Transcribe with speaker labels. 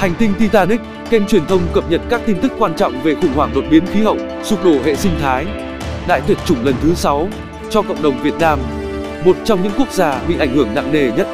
Speaker 1: Hành tinh Titanic, kênh truyền thông cập nhật các tin tức quan trọng về khủng hoảng đột biến khí hậu, sụp đổ hệ sinh thái. Đại tuyệt chủng lần thứ 6 cho cộng đồng Việt Nam, một trong những quốc gia bị ảnh hưởng nặng nề nhất.